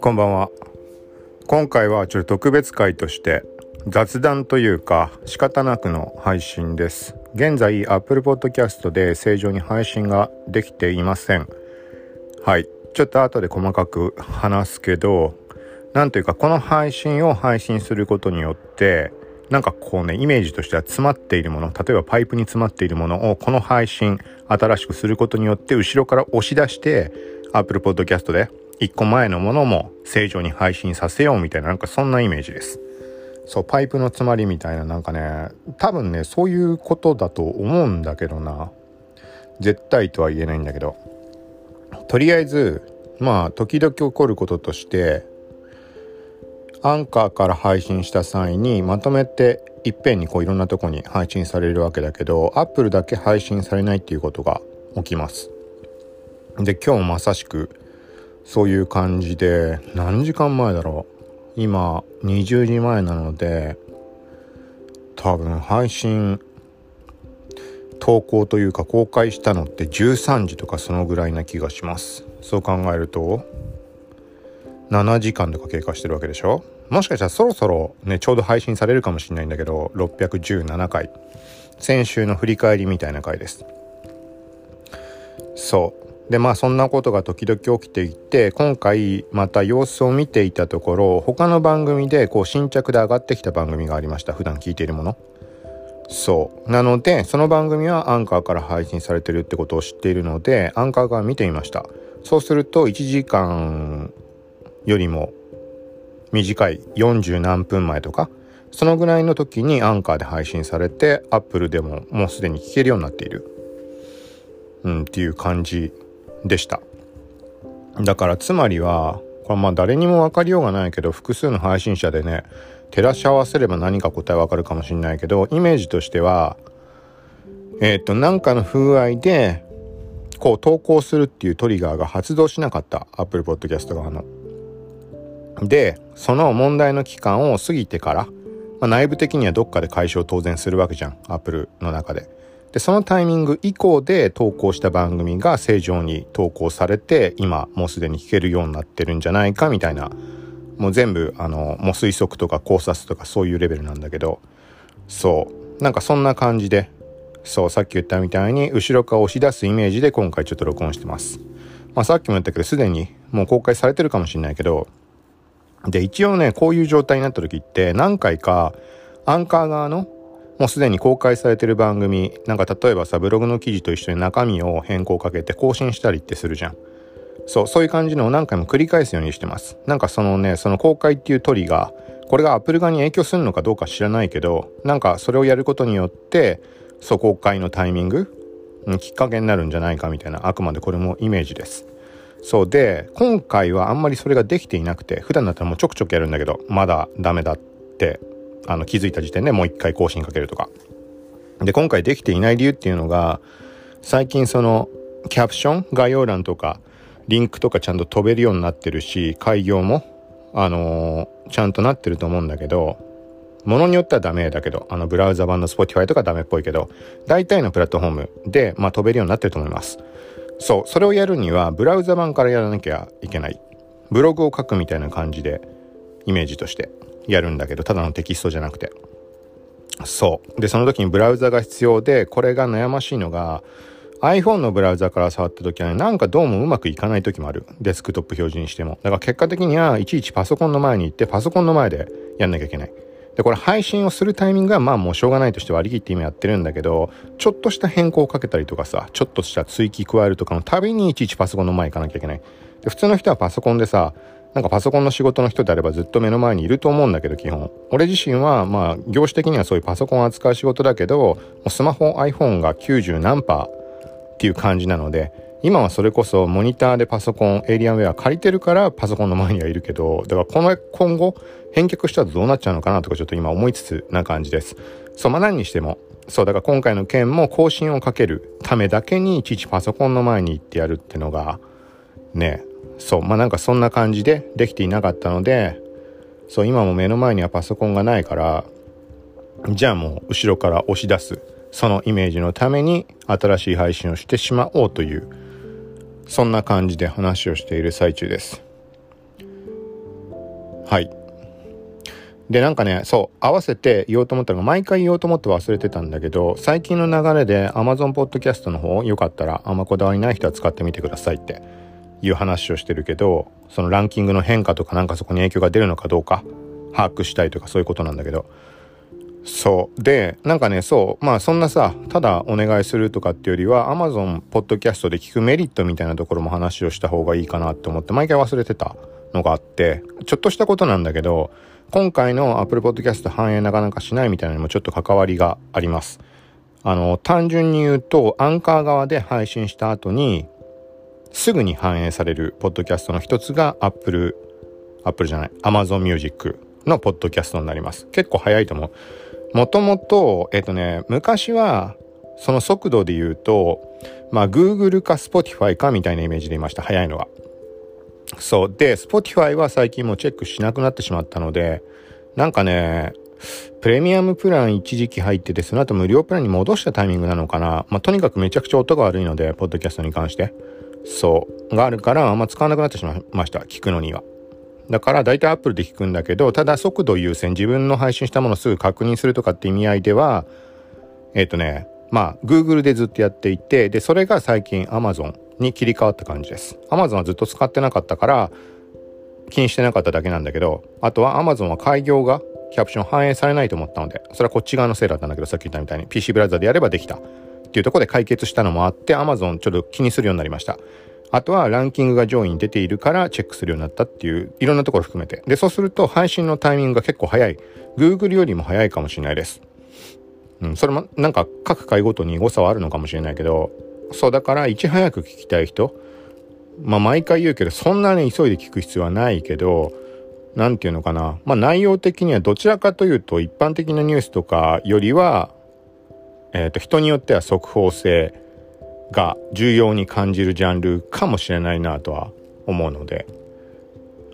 こんばんは。今回はちょっと特別会として雑談というか仕方なくの配信です。現在 Apple Podcast で正常に配信ができていません。はい。ちょっと後で細かく話すけどなんというかこの配信を配信することによってなんかこうねイメージとしては詰まっているもの例えばパイプに詰まっているものをこの配信新しくすることによって後ろから押し出して Apple Podcast で一個前のものも正常に配信させようみたいななんかそんなイメージです。そう、パイプの詰まりみたいななんかね、多分ね、そういうことだと思うんだけどな。絶対とは言えないんだけど。とりあえず、まあ、時々起こることとして、アンカーから配信した際にまとめていっぺんにこういろんなとこに配信されるわけだけど、アップルだけ配信されないっていうことが起きます。で、今日もまさしくそういう感じで何時間前だろう？今20時前なので多分配信投稿というか公開したのって13時とかそのぐらいな気がします。そう考えると7時間とか経過してるわけでしょ？もしかしたらそろそろねちょうど配信されるかもしれないんだけど617回。先週の振り返りみたいな回です。そう。でまあそんなことが時々起きていて今回また様子を見ていたところ他の番組でこう新着で上がってきた番組がありました。普段聞いているもの。そう。なのでその番組はアンカーから配信されてるってことを知っているのでアンカーから見てみました。そうすると1時間よりも短い40何分前とかそのぐらいの時にアンカーで配信されてアップルでももうすでに聞けるようになっているうんっていう感じでした。だからつまりは、これまあ誰にも分かりようがないけど、複数の配信者でね、照らし合わせれば何か答えわかるかもしれないけど、イメージとしては、えっ、ー、と、なんかの風合いで、こう投稿するっていうトリガーが発動しなかった。Apple Podcast 側の。で、その問題の期間を過ぎてから、まあ、内部的にはどっかで解消当然するわけじゃん。Apple の中で。で、そのタイミング以降で投稿した番組が正常に投稿されて、今もうすでに聞けるようになってるんじゃないかみたいな、もう全部、あの、もう推測とか考察とかそういうレベルなんだけど、そう。なんかそんな感じで、そう、さっき言ったみたいに、後ろから押し出すイメージで今回ちょっと録音してます。まあさっきも言ったけど、すでにもう公開されてるかもしれないけど、で、一応ね、こういう状態になった時って、何回か、アンカー側のもうすでに公開されてる番組、なんか例えばさ、ブログの記事と一緒に中身を変更かけて更新したりってするじゃん。そう、そういう感じのを何回も繰り返すようにしてます。なんかそのね、その公開っていうトリが、これが Apple 側に影響するのかどうか知らないけど、なんかそれをやることによって、そう公開のタイミング、きっかけになるんじゃないかみたいな、あくまでこれもイメージです。そうで、今回はあんまりそれができていなくて、普段だったらもうちょくちょくやるんだけど、まだダメだってあの気づいた時点でもう一回更新かけるとか。で、今回できていない理由っていうのが、最近そのキャプション、概要欄とか、リンクとかちゃんと飛べるようになってるし、開業も、あのー、ちゃんとなってると思うんだけど、ものによってはダメだけど、あのブラウザ版の Spotify とかダメっぽいけど、大体のプラットフォームで、まあ、飛べるようになってると思います。そう、それをやるには、ブラウザ版からやらなきゃいけない。ブログを書くみたいな感じで、イメージとして。やるんだけど、ただのテキストじゃなくて。そう。で、その時にブラウザが必要で、これが悩ましいのが、iPhone のブラウザから触った時はね、なんかどうもうまくいかない時もある。デスクトップ表示にしても。だから結果的にはいちいちパソコンの前に行って、パソコンの前でやんなきゃいけない。で、これ配信をするタイミングはまあもうしょうがないとして割り切って今やってるんだけど、ちょっとした変更をかけたりとかさ、ちょっとした追記加えるとかのたびにいちいちパソコンの前行かなきゃいけない。で、普通の人はパソコンでさ、なんかパソコンの仕事の人であればずっと目の前にいると思うんだけど基本俺自身はまあ業種的にはそういうパソコンを扱う仕事だけどスマホ iPhone が90何パーっていう感じなので今はそれこそモニターでパソコンエイリアンウェア借りてるからパソコンの前にはいるけどだからこの今後返却したらどうなっちゃうのかなとかちょっと今思いつつな感じですそうまあ何にしてもそうだから今回の件も更新をかけるためだけにいちいちパソコンの前に行ってやるってのがねそう、まあなんかそんな感じでできていなかったので、そう、今も目の前にはパソコンがないから、じゃあもう後ろから押し出す。そのイメージのために新しい配信をしてしまおうというそんな感じで話をしている最中です。はい。でなんかねそう合わせて言おうと思ったのが毎回言おうと思って忘れてたんだけど最近の流れで Amazon Podcast の方よかったらあんまこだわりない人は使ってみてくださいっていう話をしてるけどそのランキングの変化とかなんかそこに影響が出るのかどうか把握したいとかそういうことなんだけどそうでなんかねそうまあそんなさただお願いするとかっていうよりは Amazon ポッドキャストで聞くメリットみたいなところも話をした方がいいかなって思って毎回忘れてたのがあってちょっとしたことなんだけど今回の Apple Podcast 反映なかなかしないみたいなのにもちょっと関わりがあります。あの、単純に言うと、アンカー側で配信した後に、すぐに反映されるポッドキャストの一つが Apple、Apple じゃない、Amazon Music のポッドキャストになります。結構早いと思う。もともと、えっ、とね、昔は、その速度で言うと、まあ、Google か Spotify かみたいなイメージでいました。早いのは。そう。で、Spotify は最近もチェックしなくなってしまったので、なんかね、プレミアムプラン一時期入ってて、その後無料プランに戻したタイミングなのかな。まあ、とにかくめちゃくちゃ音が悪いので、ポッドキャストに関して。そう。があるから、あんま使わなくなってしまいました。聞くのには。だから、だいたい Apple で聞くんだけど、ただ速度優先、自分の配信したものすぐ確認するとかって意味合いでは、えっ、ー、とね、まあ、Google でずっとやっていて、で、それが最近 Amazon に切り替わった感じです。Amazon はずっと使ってなかったから、気にしてなかっただけなんだけど、あとは Amazon は開業がキャプション反映されないと思ったので、それはこっち側のせいだったんだけど、さっき言ったみたいに PC ブラウザでやればできたっていうとこで解決したのもあって、Amazon ちょっと気にするようになりました。あとはランキングが上位に出ているからチェックするようになったっていういろんなところ含めて。で、そうすると配信のタイミングが結構早い。Google よりも早いかもしれないです。うん、それもなんか各回ごとに誤差はあるのかもしれないけど、そうだからいち早く聞きたい人、まあ毎回言うけどそんなに急いで聞く必要はないけど、なんていうのかな。まあ内容的にはどちらかというと一般的なニュースとかよりは、えっ、ー、と人によっては速報性が重要に感じるジャンルかもしれないなとは思うので。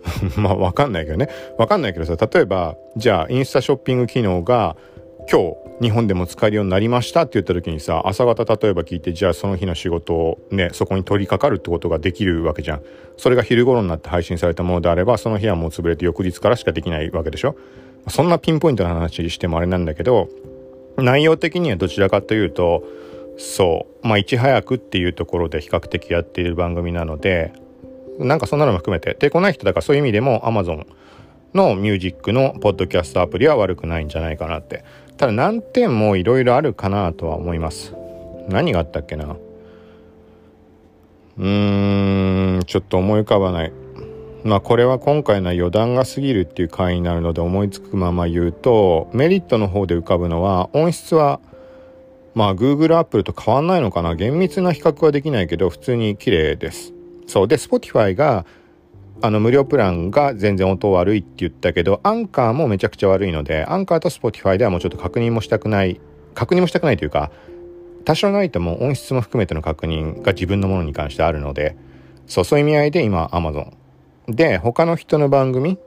まあわかんないけどね。わかんないけどさ、例えば、じゃあインスタショッピング機能が今日日本でも使えるようになりましたって言った時にさ朝方例えば聞いてじゃあその日の仕事をねそこに取り掛かるってことができるわけじゃんそれが昼頃になって配信されたものであればその日はもう潰れて翌日からしかできないわけでしょそんなピンポイントな話してもあれなんだけど内容的にはどちらかというとそう。まあいち早くっていうところで比較的やっている番組なのでなんかそんなのも含めて。抵抗ない人だからそういう意味でも Amazon のミュージックのポッドキャストアプリは悪くないんじゃないかなって。ただ難点もいろいろあるかなとは思います。何があったっけな。うーんちょっと思い浮かばない。まあこれは今回の余談が過ぎるっていう回になるので思いつくまま言うとメリットの方で浮かぶのは音質はまあ Google、Apple と変わんないのかな？厳密な比較はできないけど普通に綺麗ですそうで Spotify があの無料プランが全然音悪いって言ったけど、アンカーもめちゃくちゃ悪いので、アンカーと Spotify ではもうちょっと確認もしたくない、確認もしたくないというか、多少ないとも音質も含めての確認が自分のものに関してあるので、そう、そういう意味合いで今 Amazon。で、他の人の番組、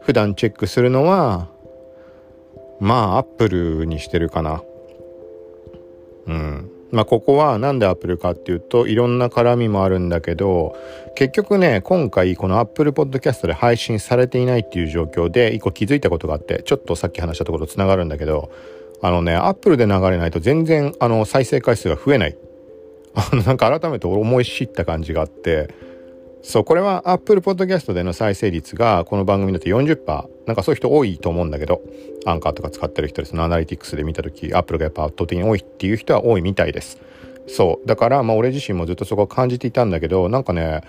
普段チェックするのは、まあ Apple にしてるかな。うん。まあここはなんでアップルかっていうといろんな絡みもあるんだけど結局ね今回このアップルポッドキャストで配信されていないっていう状況で一個気づいたことがあってちょっとさっき話したところつながるんだけどあのねアップルで流れないと全然あの再生回数が増えないあのなんか改めて思い知った感じがあってそう、これは Apple Podcast での再生率がこの番組だと40%。なんかそういう人多いと思うんだけど、アンカーとか使ってる人ですの。アナリティクスで見たとき、Apple がやっぱ圧倒的に多いっていう人は多いみたいです。そう。だから、まあ俺自身もずっとそこは感じていたんだけど、なんかね、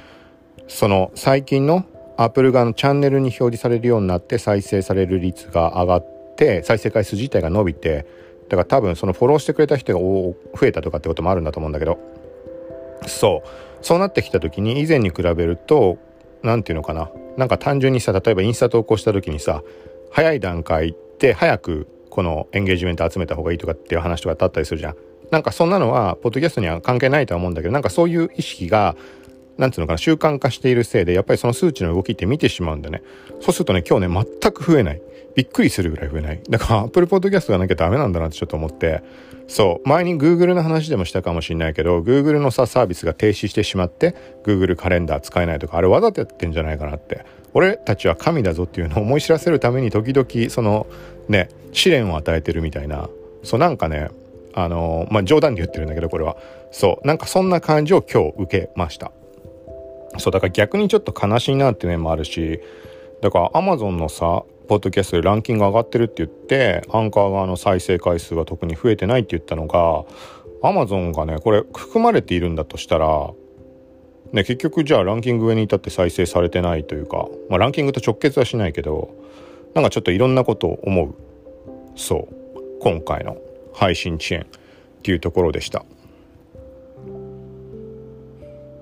その最近の Apple 側のチャンネルに表示されるようになって再生される率が上がって、再生回数自体が伸びて、だから多分そのフォローしてくれた人が増えたとかってこともあるんだと思うんだけど、そう。そうなってきた時に以前に比べると何て言うのかななんか単純にさ例えばインスタ投稿した時にさ早い段階って早くこのエンゲージメント集めた方がいいとかっていう話とかあったりするじゃん。なんかそんなのはポッドキャストには関係ないとは思うんだけどなんかそういう意識がなんつうのかな、習慣化しているせいで、やっぱりその数値の動きって見てしまうんだね。そうするとね、今日ね、全く増えない。びっくりするぐらい増えない？だから、Apple Podcast がなきゃダメなんだなってちょっと思って、そう、前に Google の話でもしたかもしれないけど、Google のさ、サービスが停止してしまって、Google カレンダー使えないとか、あれわざとやってんじゃないかなって。俺たちは神だぞっていうのを思い知らせるために時々、その、ね、試練を与えてるみたいな、そうなんかね、あのまあ、冗談で言ってるんだけど、これは。そう、なんかそんな感じを今日受けました。そう、だから逆にちょっと悲しいなっていう面もあるし、だから Amazon のさ、ポッドキャストでランキング上がってるって言って、アンカー側の再生回数は特に増えてないって言ったのが、Amazon がね、これ含まれているんだとしたら、ね、結局じゃあランキング上に至って再生されてないというか、まあ、ランキングと直結はしないけど、なんかちょっといろんなことを思う。そう。今回の配信遅延っていうところでした。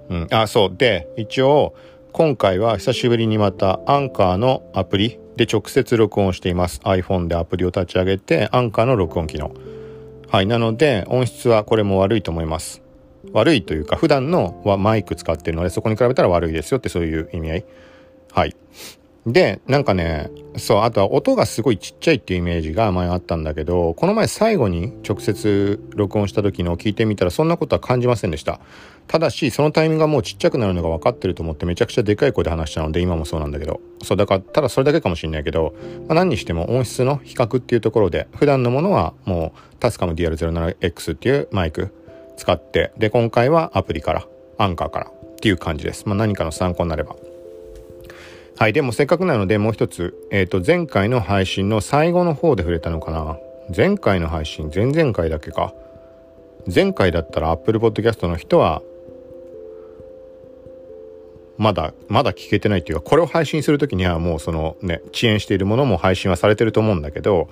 うん、あそうで一応今回は久しぶりにまたアンカーのアプリで直接録音しています。iPhone でアプリを立ち上げてアンカーの録音機能。はいなので音質はこれも悪いと思います。悪いというか普段のはマイク使ってるのでそこに比べたら悪いですよってそういう意味合い。はい。で、なんかね、そう、あとは音がすごいちっちゃいっていうイメージが前あったんだけど、この前最後に直接録音した時の聞いてみたらそんなことは感じませんでした。ただし、そのタイミングがもうちっちゃくなるのが分かってると思ってめちゃくちゃでかい声で話したので、今もそうなんだけど。そう、だから、ただそれだけかもしれないけど、まあ、何にしても音質の比較っていうところで、普段のものはもうタスカム DR07X っていうマイク使って、で、今回はアプリから、アンカーからっていう感じです。まあ、何かの参考になれば。はい、でもせっかくなのでもう一つ、えっ、ー、と、前回の配信の最後の方で触れたのかな。前回の配信、前々回だけか。前回だったら Apple Podcast の人は、まだ、まだ聞けてないっていうか、これを配信するときにはもうそのね、遅延しているものも配信はされてると思うんだけど、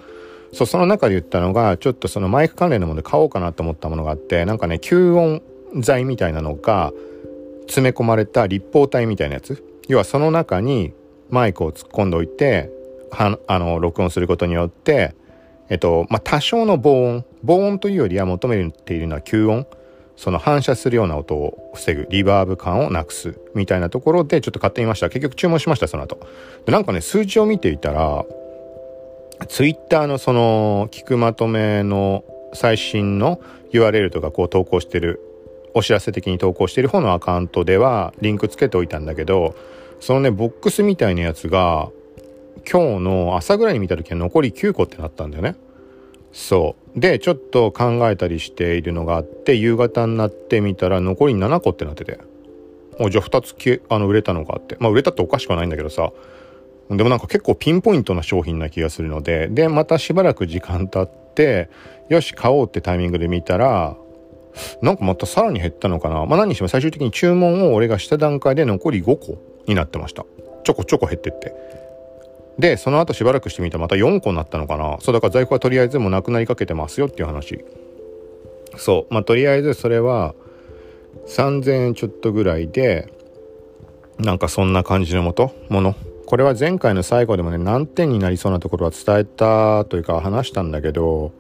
そう、その中で言ったのが、ちょっとそのマイク関連のもので買おうかなと思ったものがあって、なんかね、吸音材みたいなのが、詰め込まれた立方体みたいなやつ。要はその中にマイクを突っ込んでおいてはあの録音することによってえっとまあ多少の防音防音というよりは求めているのは吸音。その反射するような音を防ぐリバーブ感をなくすみたいなところでちょっと買ってみました。結局注文しましたその後。でなんかね数字を見ていたらツイッターのその聞くまとめの最新の URL とかこう投稿してるお知らせ的に投稿している方のアカウントではリンクつけておいたんだけどそのね、ボックスみたいなやつが、今日の朝ぐらいに見た時は残り9個ってなったんだよね。そう。で、ちょっと考えたりしているのがあって、夕方になってみたら残り7個ってなってて。おじゃあ2つきあの売れたのがあって。まあ売れたっておかしくはないんだけどさ。でもなんか結構ピンポイントな商品な気がするので、で、またしばらく時間経って、よし、買おうってタイミングで見たら、なんかまたさらに減ったのかな。まあ何にしても最終的に注文を俺がした段階で残り5個になってました。ちょこちょこ減ってって。でその後しばらくしてみたらまた4個になったのかな。そうだから在庫はとりあえずもうなくなりかけてますよっていう話。そう。まあとりあえずそれは3000円ちょっとぐらいでなんかそんな感じのもともの。これは前回の最後でもね何点になりそうなところは伝えたというか話したんだけど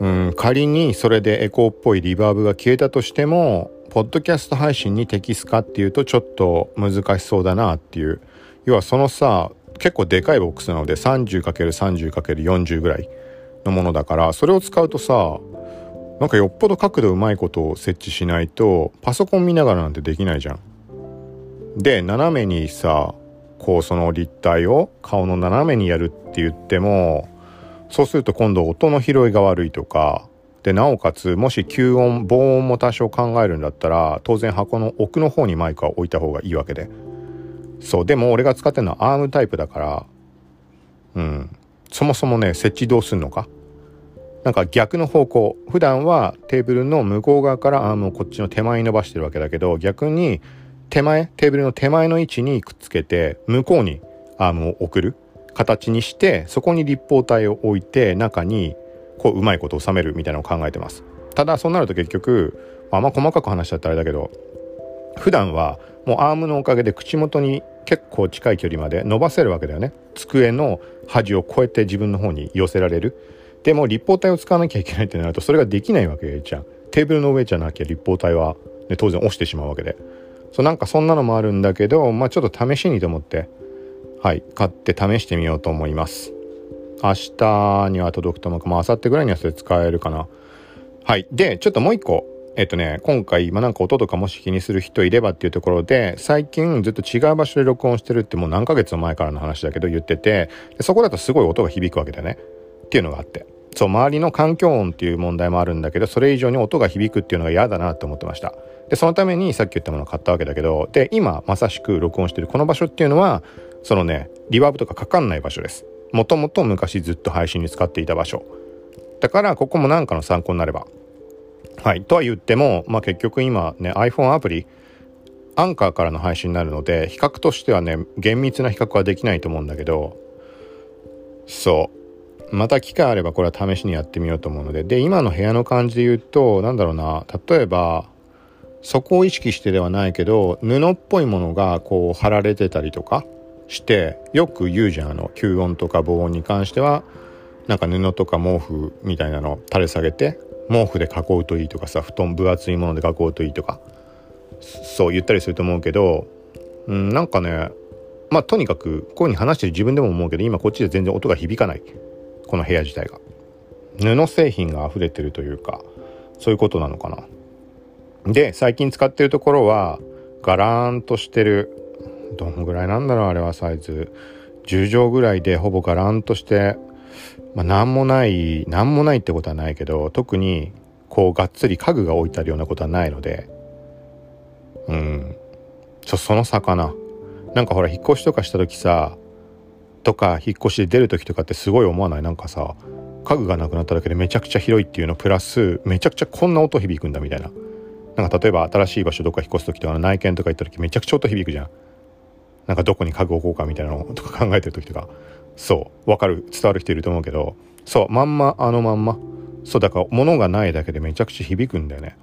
うん仮にそれでエコーっぽいリバーブが消えたとしてもポッドキャスト配信に適すかっていうとちょっと難しそうだなっていう。要はそのさ、結構でかいボックスなので 30×30×40 ぐらいのものだから、それを使うとさ、なんかよっぽど角度うまいことを設置しないと、パソコン見ながらなんてできないじゃん。で、斜めにさ、こうその立体を顔の斜めにやるって言っても、そうすると今度音の拾いが悪いとか、で、なおかつ、もし吸音、防音も多少考えるんだったら、当然箱の奥の方にマイクは置いた方がいいわけで。そう、でも俺が使ってるのはアームタイプだから、うん。そもそもね、設置どうすんのか？なんか逆の方向。普段はテーブルの向こう側からアームをこっちの手前に伸ばしてるわけだけど、逆に手前、テーブルの手前の位置にくっつけて、向こうにアームを送る形にして、そこに立方体を置いて、中にこううまいこと収めるみたいなのを考えてます。ただそうなると結局あんま細かく話しちゃったらあれだけど普段はもうアームのおかげで口元に結構近い距離まで伸ばせるわけだよね。机の端を越えて自分の方に寄せられる。でも立方体を使わなきゃいけないってなるとそれができないわけじゃん。テーブルの上じゃなきゃ立方体は、ね、当然押してしまうわけで。そうなんかそんなのもあるんだけどまあちょっと試しにと思ってはい買って試してみようと思います明日には届くと思うかまあ明後日ぐらいにはそれ使えるかなはいでちょっともう一個えっとね、今回、まあ、なんか音とかもし気にする人いればっていうところで、最近ずっと違う場所で録音してるってもう何ヶ月も前からの話だけど言ってて、そこだとすごい音が響くわけだよね。っていうのがあって。そう、周りの環境音っていう問題もあるんだけど、それ以上に音が響くっていうのが嫌だなって思ってました。で、そのためにさっき言ったものを買ったわけだけど、で、今まさしく録音してるこの場所っていうのは、そのね、リバーブとかかかんない場所です。もともと昔ずっと配信に使っていた場所。だから、ここも何かの参考になれば。はい。とは言っても、まあ結局今ね、iPhone アプリ、アンカーからの配信になるので、比較としてはね、厳密な比較はできないと思うんだけど、そう。また機会あればこれは試しにやってみようと思うのでで今の部屋の感じで言うと何だろうな例えばそこを意識してではないけど布っぽいものがこう貼られてたりとかしてよく言うじゃんあの吸音とか防音に関してはなんか布とか毛布みたいなの垂れ下げて毛布で囲うといいとかさ布団分厚いもので囲うといいとかそう言ったりすると思うけど、うん、なんかねまあとにかくこういうふうに話してる自分でも思うけど今こっちで全然音が響かない。この部屋自体が。布製品が溢れてるというかそういうことなのかな。で最近使ってるところはガラーンとしてるどんぐらいなんだろうあれはサイズ。10畳ぐらいでほぼガランとしてまあ何もない何もないってことはないけど特にこうがっつり家具が置いてあるようなことはないので。うん。ちょその差かな。なんかほら引っ越しとかした時さとか引っ越しで出る時とかってすごい思わない？なんかさ家具がなくなっただけでめちゃくちゃ広いっていうのプラスめちゃくちゃこんな音響くんだみたいな。なんか例えば新しい場所どっか引っ越す時とか内見とか行った時めちゃくちゃ音響くじゃん。なんかどこに家具置こうかみたいなのとか考えてる時とかそうわかる伝わる人いると思うけどそうまんまあのまんまそうだから物がないだけでめちゃくちゃ響くんだよね。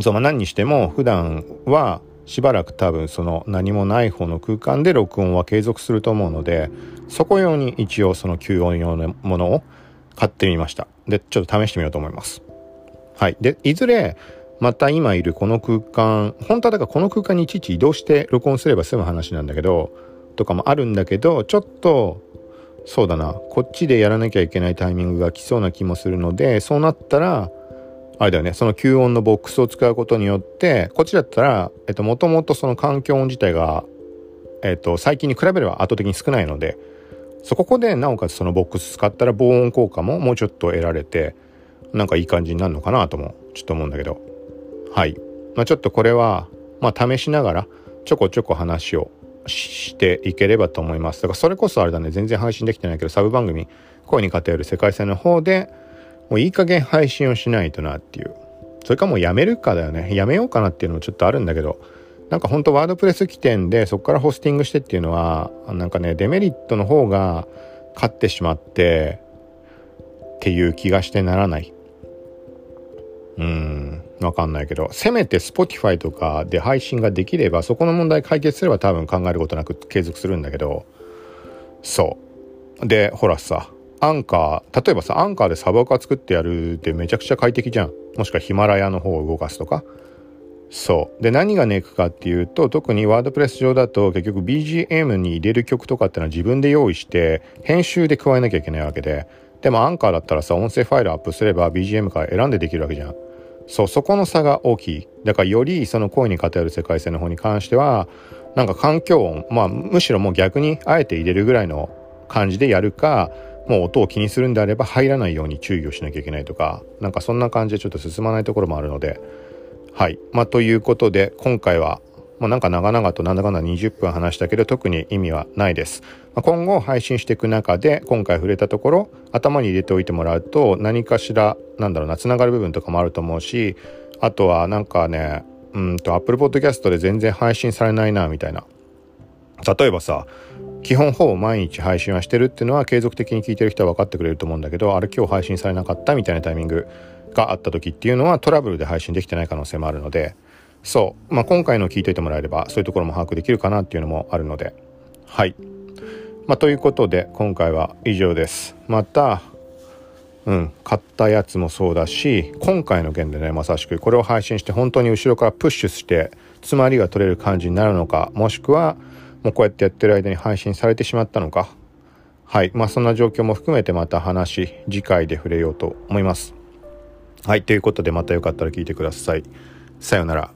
そうまあ何にしても普段はしばらく多分その何もない方の空間で録音は継続すると思うのでそこ用に一応その吸音用のものを買ってみました。でちょっと試してみようと思います。はい。でいずれまた今いるこの空間本当はだからこの空間にいちいち移動して録音すれば済む話なんだけどとかもあるんだけどちょっとそうだなこっちでやらなきゃいけないタイミングが来そうな気もするのでそうなったらあれだよね、その吸音のボックスを使うことによって、こっちだったら、えっと、もともとその環境音自体が、えっと、最近に比べれば圧倒的に少ないので、そこでなおかつそのボックス使ったら防音効果ももうちょっと得られて、なんかいい感じになるのかなとも、ちょっと思うんだけど。はい。まあちょっとこれは、まあ試しながら、ちょこちょこ話をしていければと思います。だからそれこそあれだね、全然配信できてないけど、サブ番組、声に偏る世界線の方で、もういい加減配信をしないとなっていう。それかもうやめるかだよね。やめようかなっていうのもちょっとあるんだけど、なんかほんとワードプレス起点でそこからホスティングしてっていうのは、なんかね、デメリットの方が勝ってしまって、っていう気がしてならない。うん、わかんないけど、せめて Spotify とかで配信ができれば、そこの問題解決すれば多分考えることなく継続するんだけど、そう。で、ほらさ、アンカー、例えばさ、アンカーでサブアカ作ってやるってめちゃくちゃ快適じゃん。もしくはヒマラヤの方を動かすとか。そう。で、何がネックかっていうと、特にワードプレス上だと結局 BGM に入れる曲とかってのは自分で用意して、編集で加えなきゃいけないわけで。でもアンカーだったらさ、音声ファイルアップすれば BGM から選んでできるわけじゃん。そう、そこの差が大きい。だからよりその声に偏る世界線の方に関しては、なんか環境音、まあむしろもう逆にあえて入れるぐらいの感じでやるか、もう音を気にするんであれば入らないように注意をしなきゃいけないとか、なんかそんな感じでちょっと進まないところもあるので、はい。まあ、ということで、今回は、まあ、なんか長々となんだかんだ20分話したけど、特に意味はないです。まあ、今後配信していく中で、今回触れたところ、頭に入れておいてもらうと、何かしら、なんだろうな、繋がる部分とかもあると思うし、あとはなんかね、うんと、Apple Podcast で全然配信されないな、みたいな。例えばさ、基本ほぼ毎日配信はしてるっていうのは継続的に聞いてる人は分かってくれると思うんだけどあれ今日配信されなかったみたいなタイミングがあった時っていうのはトラブルで配信できてない可能性もあるのでそう。まあ今回の聞いといてもらえればそういうところも把握できるかなっていうのもあるので。はい。まあということで今回は以上です。またうん買ったやつもそうだし今回の件でねまさしくこれを配信して本当に後ろからプッシュして詰まりが取れる感じになるのかもしくはもうこうやってやってる間に配信されてしまったのか。はい。まあそんな状況も含めてまた話次回で触れようと思います。はい。ということでまたよかったら聞いてください。さようなら。